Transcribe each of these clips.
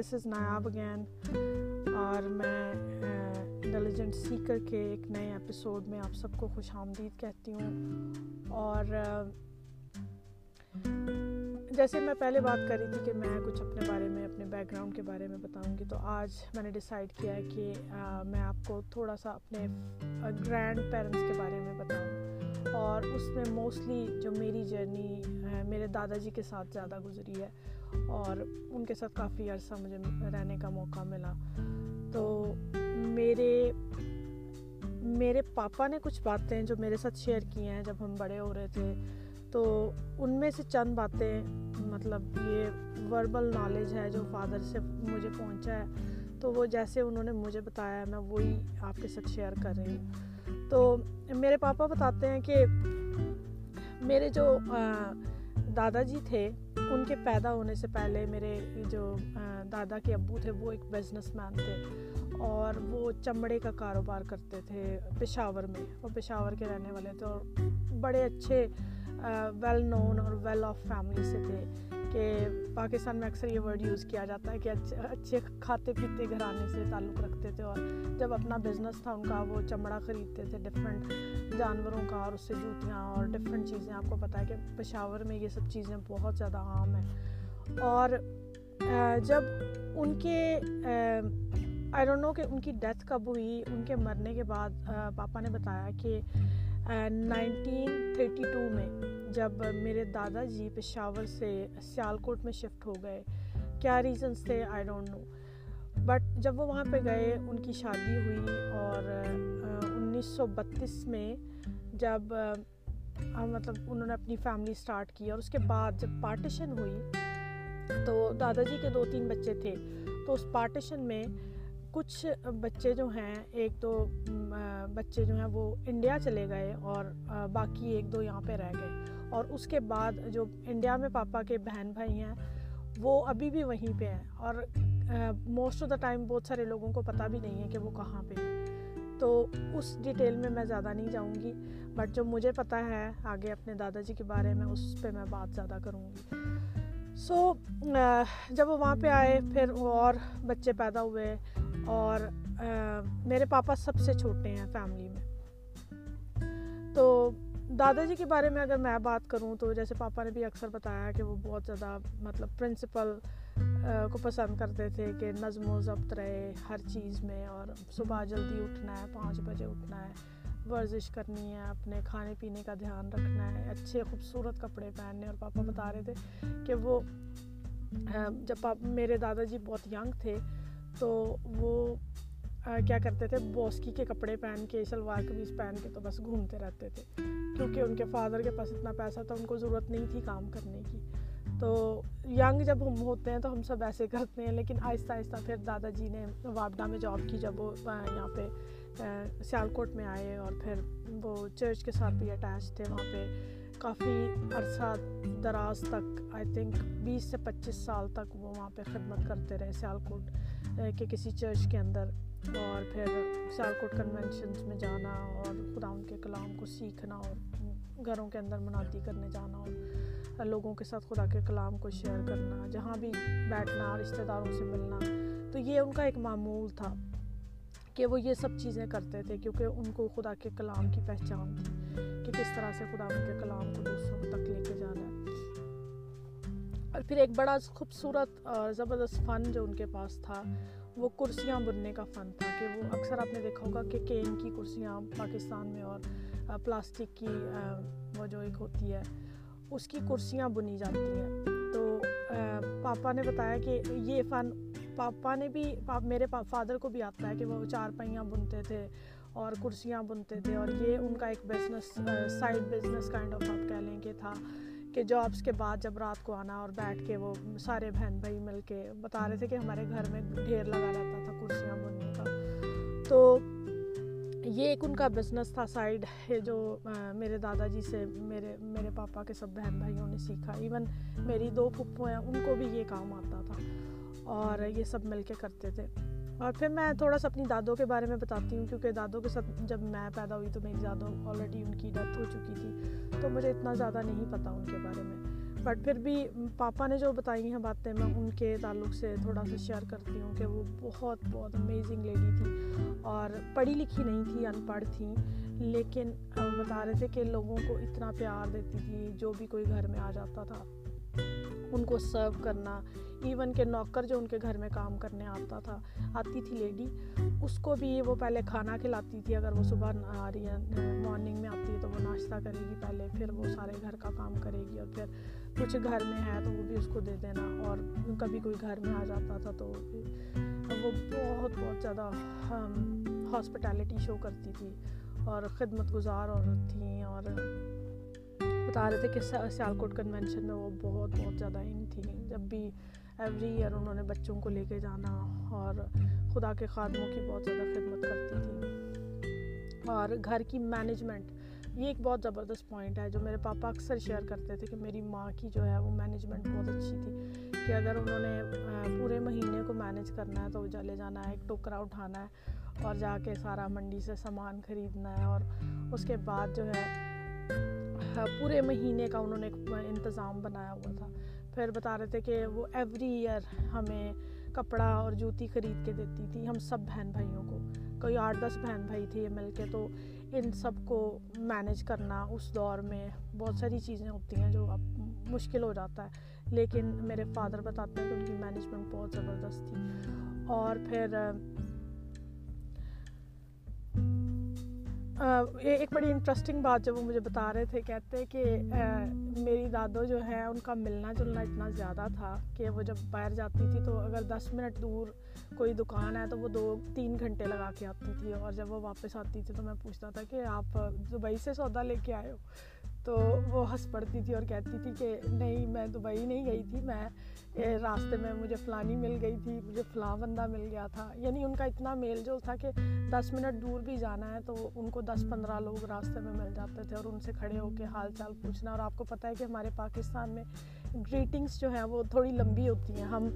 دس از نایاب اگین اور میں uh, انٹیلیجنٹ سیکر کے ایک نئے ایپیسوڈ میں آپ سب کو خوش آمدید کہتی ہوں. اور uh, جیسے میں پہلے بات کر رہی تھی کہ میں کچھ اپنے بارے میں، اپنے بیک گراؤنڈ کے بارے میں بتاؤں گی، تو آج میں نے ڈیسائیڈ کیا ہے کہ uh, میں آپ کو تھوڑا سا اپنے گرینڈ پیرنٹس کے بارے میں بتاؤں اور اس میں موسٹلی جو میری جرنی میرے دادا جی کے ساتھ زیادہ گزری ہے اور ان کے ساتھ کافی عرصہ مجھے رہنے کا موقع ملا۔ تو میرے میرے پاپا نے کچھ باتیں جو میرے ساتھ شیئر کی ہیں جب ہم بڑے ہو رہے تھے، تو ان میں سے چند باتیں مطلب یہ وربل نالج ہے جو فادر سے مجھے پہنچا ہے، تو وہ جیسے انہوں نے مجھے بتایا، میں وہی آپ کے ساتھ شیئر کر رہی ہوں۔ تو میرے پاپا بتاتے ہیں کہ میرے جو دادا جی تھے، ان کے پیدا ہونے سے پہلے میرے جو دادا کے ابو تھے، وہ ایک بزنس مین تھے اور وہ چمڑے کا کاروبار کرتے تھے پشاور میں، وہ پشاور کے رہنے والے تھے اور بڑے اچھے ویل نون اور ویل آف فیملی سے تھے۔ کہ پاکستان میں اکثر یہ ورڈ یوز کیا جاتا ہے کہ اچھے کھاتے پیتے گھرانے سے تعلق رکھتے تھے اور جب اپنا بزنس تھا ان کا وہ چمڑا خریدتے تھے ڈفرینٹ جانوروں کا اور اس سے جوتیاں اور ڈفرینٹ چیزیں۔ آپ کو پتہ ہے کہ پشاور میں یہ سب چیزیں بہت زیادہ عام ہیں۔ اور جب ان کے آئی ڈونٹ نو کہ ان کی ڈیتھ کب ہوئی، ان کے مرنے کے بعد پاپا نے بتایا کہ نائنٹین تھرٹی ٹو میں جب میرے دادا جی پشاور سے سیال کوٹ میں شفٹ ہو گئے، کیا ریزنس تھے؟ آئی ڈونٹ نو بٹ جب وہ وہاں پہ گئے، ان کی شادی ہوئی اور انیس سو بتیس میں جب مطلب انہوں نے اپنی فیملی اسٹارٹ کی اور اس کے بعد جب پارٹیشن ہوئی تو دادا جی کے دو تین بچے تھے، تو اس پارٹیشن میں کچھ بچے جو ہیں، ایک دو بچے جو ہیں وہ انڈیا چلے گئے اور باقی ایک دو یہاں پہ رہ گئے۔ اور اس کے بعد جو انڈیا میں پاپا کے بہن بھائی ہیں، وہ ابھی بھی وہیں پہ ہیں۔ اور موسٹ آف دا ٹائم بہت سارے لوگوں کو پتہ بھی نہیں ہے کہ وہ کہاں پہ ہیں۔ تو اس ڈیٹیل میں میں زیادہ نہیں جاؤں گی بٹ جو مجھے پتہ ہے آگے اپنے دادا جی کے بارے میں، اس پہ میں بات زیادہ کروں گی۔ سو جب وہ وہاں پہ آئے، پھر وہ اور بچے پیدا ہوئے۔ اور میرے پاپا سب سے چھوٹے ہیں فیملی میں۔ تو دادا جی کے بارے میں اگر میں بات کروں تو جیسے پاپا نے بھی اکثر بتایا کہ وہ بہت زیادہ مطلب پرنسپل کو پسند کرتے تھے کہ نظم و ضبط رہے ہر چیز میں اور صبح جلدی اٹھنا ہے، پانچ بجے اٹھنا ہے، ورزش کرنی ہے، اپنے کھانے پینے کا دھیان رکھنا ہے، اچھے خوبصورت کپڑے پہننے اور پاپا بتا رہے تھے کہ وہ جب پاپا میرے دادا جی بہت ینگ تھے تو وہ کیا کرتے تھے، بوسکی کے کپڑے پہن کے، شلوار قمیض پہن کے تو بس گھومتے رہتے تھے۔ کیونکہ ان کے فادر کے پاس اتنا پیسہ تھا، ان کو ضرورت نہیں تھی کام کرنے کی۔ تو ینگ جب ہم ہوتے ہیں تو ہم سب ایسے کرتے ہیں، لیکن آہستہ آہستہ پھر دادا جی نے واپڈا میں جاب کی، جب وہ یہاں پہ سیال کوٹ میں آئے اور پھر وہ چرچ کے ساتھ بھی اٹیچ تھے۔ وہاں پہ کافی عرصہ دراز تک آئی تھنک بیس سے پچیس سال تک وہ وہاں پہ خدمت کرتے رہے سیال کوٹ کہ کسی چرچ کے اندر اور پھر سیال کوٹ کنونشنس میں جانا اور خدا ان کے کلام کو سیکھنا اور گھروں کے اندر منادی کرنے جانا اور لوگوں کے ساتھ خدا کے کلام کو شیئر کرنا، جہاں بھی بیٹھنا رشتہ داروں سے ملنا۔ تو یہ ان کا ایک معمول تھا کہ وہ یہ سب چیزیں کرتے تھے کیونکہ ان کو خدا کے کلام کی پہچان تھی کہ کس طرح سے خدا ان کے کلام کو دوسروں تک اور پھر ایک بڑا خوبصورت اور زبردست فن جو ان کے پاس تھا، وہ کرسیاں بننے کا فن تھا کہ وہ اکثر آپ نے دیکھا ہوگا کہ کین کی کرسیاں پاکستان میں اور پلاسٹک کی وہ جو ایک ہوتی ہے، اس کی کرسیاں بنی جاتی ہیں۔ تو پاپا نے بتایا کہ یہ فن پاپا نے بھی میرے پا، فادر کو بھی آتا ہے کہ وہ چار پہیاں بنتے تھے اور کرسیاں بنتے تھے اور یہ ان کا ایک business side business kind of آپ کہہ لیں کہ تھا۔ کہ جابس کے بعد جب رات کو آنا اور بیٹھ کے وہ سارے بہن بھائی مل کے بتا رہے تھے کہ ہمارے گھر میں ڈھیر لگا رہتا تھا کرسیاں بننے کا۔ تو یہ ایک ان کا بزنس تھا سائڈ جو میرے دادا جی سے میرے میرے پاپا کے سب بہن بھائیوں نے سیکھا۔ ایون میری دو پھپھو ہیں ان کو بھی یہ کام آتا تھا اور یہ سب مل کے کرتے تھے۔ اور پھر میں تھوڑا سا اپنی دادوں کے بارے میں بتاتی ہوں، کیونکہ دادوں کے ساتھ جب میں پیدا ہوئی تو میری دادوں آلریڈی ان کی ڈیتھ ہو چکی تھی، تو مجھے اتنا زیادہ نہیں پتہ ان کے بارے میں۔ بٹ پھر بھی پاپا نے جو بتائی ہیں باتیں، میں ان کے تعلق سے تھوڑا سا شیئر کرتی ہوں کہ وہ بہت بہت امیزنگ لیڈی تھی۔ اور پڑھی لکھی نہیں تھی ان پڑھ تھیں لیکن بتا رہے تھے کہ لوگوں کو اتنا پیار دیتی تھی جو بھی کوئی گھر میں آ جاتا تھا۔ ان کو سرو کرنا. ایون کہ نوکر جو ان کے گھر میں کام کرنے آتا تھا، آتی تھی لیڈی اس کو بھی وہ پہلے کھانا کھلاتی تھی، اگر وہ صبح آ رہی ہے مارننگ میں آتی ہے تو وہ ناشتہ کرے گی پہلے، پھر وہ سارے گھر کا کام کرے گی اور پھر کچھ گھر میں ہے تو وہ بھی اس کو دے دینا. اور کبھی کوئی گھر میں آ جاتا تھا تو وہ بہت بہت زیادہ ہاسپٹیلٹی شو کرتی تھی. اور خدمت گزار عورت تھیں اور بتا رہے تھے کہ سیالکوٹ کنونشن میں وہ بہت بہت زیادہ ان تھیں جب بھی ایوری ایئر انہوں نے بچوں کو لے کے جانا اور خدا کے خادموں کی بہت زیادہ خدمت کرتی تھی۔ اور گھر کی مینجمنٹ یہ ایک بہت زبردست پوائنٹ ہے جو میرے پاپا اکثر شیئر کرتے تھے کہ میری ماں کی جو ہے وہ مینجمنٹ بہت اچھی تھی۔ کہ اگر انہوں نے پورے مہینے کو مینیج کرنا ہے تو چلے جانا ہے، ایک ٹوکرا اٹھانا ہے اور جا کے سارا منڈی سے سامان خریدنا ہے اور اس کے بعد جو ہے پورے مہینے کا انہوں نے انتظام بنایا ہوا تھا۔ پھر بتا رہے تھے کہ وہ ایوری ایئر ہمیں کپڑا اور جوتی خرید کے دیتی تھی، ہم سب بہن بھائیوں کو۔ کوئی آٹھ دس بہن بھائی تھے مل کے، تو ان سب کو مینیج کرنا اس دور میں بہت ساری چیزیں ہوتی ہیں جو اب مشکل ہو جاتا ہے۔ لیکن میرے فادر بتاتے ہیں کہ ان کی مینجمنٹ بہت زبردست تھی۔ اور پھر ایک بڑی انٹرسٹنگ بات جب وہ مجھے بتا رہے تھے، کہتے کہ میری دادو جو ہے ان کا ملنا جلنا اتنا زیادہ تھا کہ وہ جب باہر جاتی تھی تو اگر دس منٹ دور کوئی دکان ہے تو وہ دو، تین گھنٹے لگا کے آتی تھی اور جب وہ واپس آتی تھی تو میں پوچھتا تھا کہ آپ دبئی سے سودا لے کے آئے ہو؟ تو وہ ہنس پڑتی تھی اور کہتی تھی کہ نہیں، میں دبئی نہیں گئی تھی، میں راستے میں مجھے فلانی مل گئی تھی، مجھے فلاں بندہ مل گیا تھا۔ یعنی ان کا اتنا میل جول تھا کہ دس منٹ دور بھی جانا ہے تو ان کو دس پندرہ لوگ راستے میں مل جاتے تھے اور ان سے کھڑے ہو کے حال چال پوچھنا۔ اور آپ کو پتہ ہے کہ ہمارے پاکستان میں گریٹنگس جو ہیں وہ تھوڑی لمبی ہوتی ہیں۔ ہم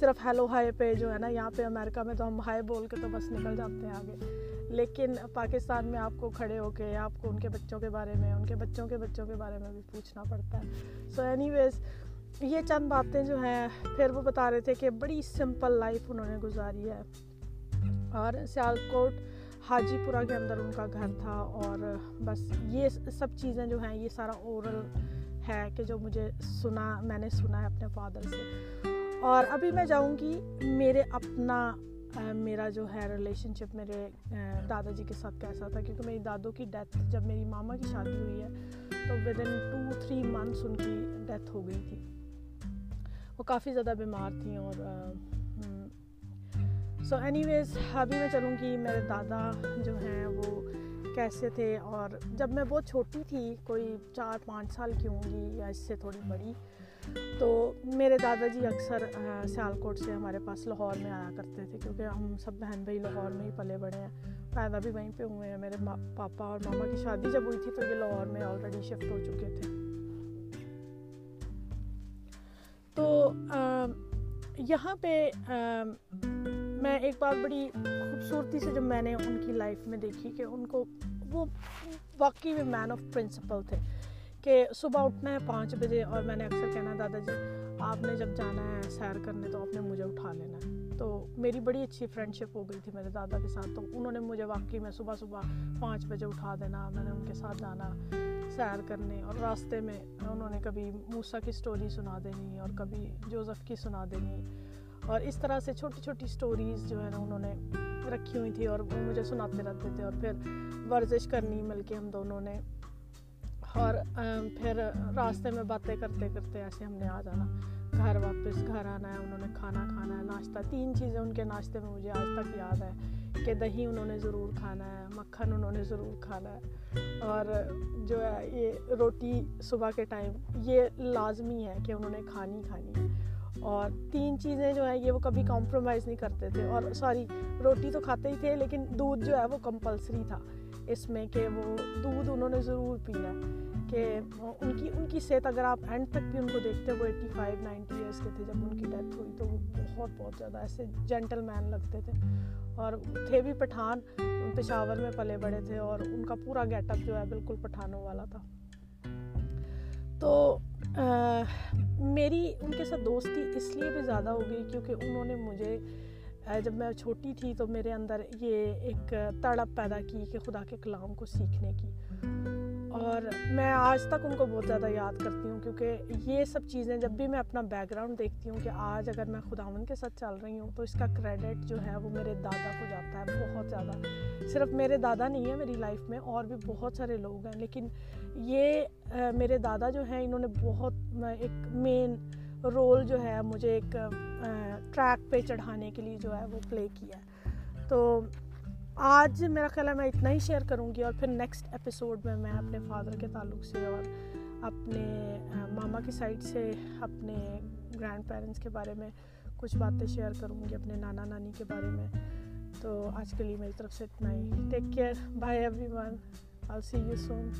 صرف ہیلو ہائی پہ جو ہے نا، یہاں پہ امریکہ میں تو ہم ہائی بول کے تو بس نکل جاتے ہیں آگے۔ لیکن پاکستان میں آپ کو کھڑے ہو کے، آپ کو ان کے بچوں کے بارے میں، ان کے بچوں کے بچوں کے بارے میں بھی پوچھنا پڑتا ہے۔ سو اینی ویز یہ چند باتیں جو ہیں، پھر وہ بتا رہے تھے کہ بڑی سمپل لائف انہوں نے گزاری ہے۔ اور سیالکوٹ حاجی پورہ کے اندر ان کا گھر تھا۔ اور بس یہ سب چیزیں جو ہیں، یہ سارا اورل ہے کہ جو مجھے سنا، میں نے سنا ہے اپنے فادر سے۔ اور ابھی میں جاؤں گی میرے اپنا میرا جو ہے ریلیشن شپ میرے دادا جی کے ساتھ کیسا تھا؟ کیونکہ میری دادوں کی ڈیتھ جب میری ماما کی شادی ہوئی ہے، تو within two three months ان کی ڈیتھ ہو گئی تھی۔ وہ کافی زیادہ بیمار تھیں اور سو اینی ویز ابھی میں چلوں گی، میرے دادا جو ہیں وہ کیسے تھے؟ اور جب میں بہت چھوٹی تھی، کوئی چار پانچ سال کی ہوں گی یا اس سے تھوڑی بڑی تو میرے دادا جی اکثر سیالکوٹ سے ہمارے پاس لاہور میں آیا کرتے تھے، کیونکہ ہم سب بہن بھائی لاہور میں ہی پلے بڑے ہیں۔ پیدا بھی وہیں پہ ہوئے ہیں۔ میرے پاپا اور ماما کی شادی جب ہوئی تھی تو یہ لاہور میں آلریڈی شفٹ ہو چکے تھے۔ تو یہاں پہ میں ایک بات بڑی خوبصورتی سے جب میں نے ان کی لائف میں دیکھی کہ ان کو وہ واقعی میں مین آف پرنسپل تھے۔ کہ صبح اٹھنا ہے پانچ بجے اور میں نے اکثر کہنا دادا جی آپ نے جب جانا ہے سیر کرنے تو آپ نے مجھے اٹھا لینا ہے۔ تو میری بڑی اچھی فرینڈ شپ ہو گئی تھی میرے دادا کے ساتھ۔ تو انہوں نے مجھے واقعی میں صبح صبح پانچ بجے اٹھا دینا، میں نے ان کے ساتھ جانا سیر کرنے اور راستے میں انہوں نے کبھی موسا کی اسٹوری سنا دینی اور کبھی جوزف کی سنا دینی۔ اور اس طرح سے چھوٹی چھوٹی اسٹوریز جو ہے نا انہوں نے رکھی ہوئی تھی اور وہ مجھے سناتے رہتے تھے اور پھر ورزش کرنی مل کے ہم دونوں نے۔ اور پھر راستے میں باتیں کرتے کرتے ایسے ہم نے آ جانا، گھر واپس گھر آنا ہے، انہوں نے کھانا کھانا ہے، ناشتہ، تین چیزیں ان کے ناشتے میں مجھے آج تک یاد ہے کہ دہی انہوں نے ضرور کھانا ہے، مکھن انہوں نے ضرور کھانا ہے، اور جو ہے یہ روٹی صبح کے ٹائم، یہ لازمی ہے کہ انہوں نے کھانی کھانی ہے۔ اور تین چیزیں جو ہیں یہ وہ کبھی کمپرومائز نہیں کرتے تھے اور سوری روٹی تو کھاتے ہی تھے لیکن دودھ جو ہے وہ کمپلسری تھا۔ اس میں کہ وہ دودھ انہوں نے ضرور پینا ہے کہ ان کی ان کی صحت اگر آپ اینڈ تک بھی ان کو دیکھتے وہ ایٹی فائیو نائنٹی ایئرس کے تھے جب ان کی ڈیتھ ہوئی تو وہ بہت بہت زیادہ ایسے جینٹل مین لگتے تھے۔ اور تھے بھی پٹھان پشاور میں پلے بڑے تھے اور ان کا پورا گیٹ اپ جو ہے بالکل پٹھانوں والا تھا۔ تو آ, میری ان کے ساتھ دوستی اس لیے بھی زیادہ ہو گئی کیونکہ انہوں نے مجھے جب میں چھوٹی تھی تو میرے اندر یہ ایک تڑپ پیدا کی کہ خدا کے کلام کو سیکھنے کی۔ اور میں آج تک ان کو بہت زیادہ یاد کرتی ہوں کیونکہ یہ سب چیزیں جب بھی میں اپنا بیک گراؤنڈ دیکھتی ہوں کہ آج اگر میں خداون کے ساتھ چل رہی ہوں تو اس کا کریڈٹ جو ہے وہ میرے دادا کو جاتا ہے بہت زیادہ۔ صرف میرے دادا نہیں ہے میری لائف میں، اور بھی بہت سارے لوگ ہیں۔ لیکن یہ میرے دادا جو ہیں، انہوں نے بہت ایک مین رول جو ہے مجھے ایک ٹریک پہ چڑھانے کے لیے جو ہے وہ پلے کیا ہے۔ تو آج میرا خیال ہے میں اتنا ہی شیئر کروں گی اور پھر نیکسٹ ایپیسوڈ میں میں اپنے فادر کے تعلق سے اور اپنے ماما کی سائڈ سے اپنے گرینڈ پیرنٹس کے بارے میں کچھ باتیں شیئر کروں گی، اپنے نانا نانی کے بارے میں۔ تو آج کے لیے میری طرف سے اتنا ہی۔ Take care bye everyone I see you soon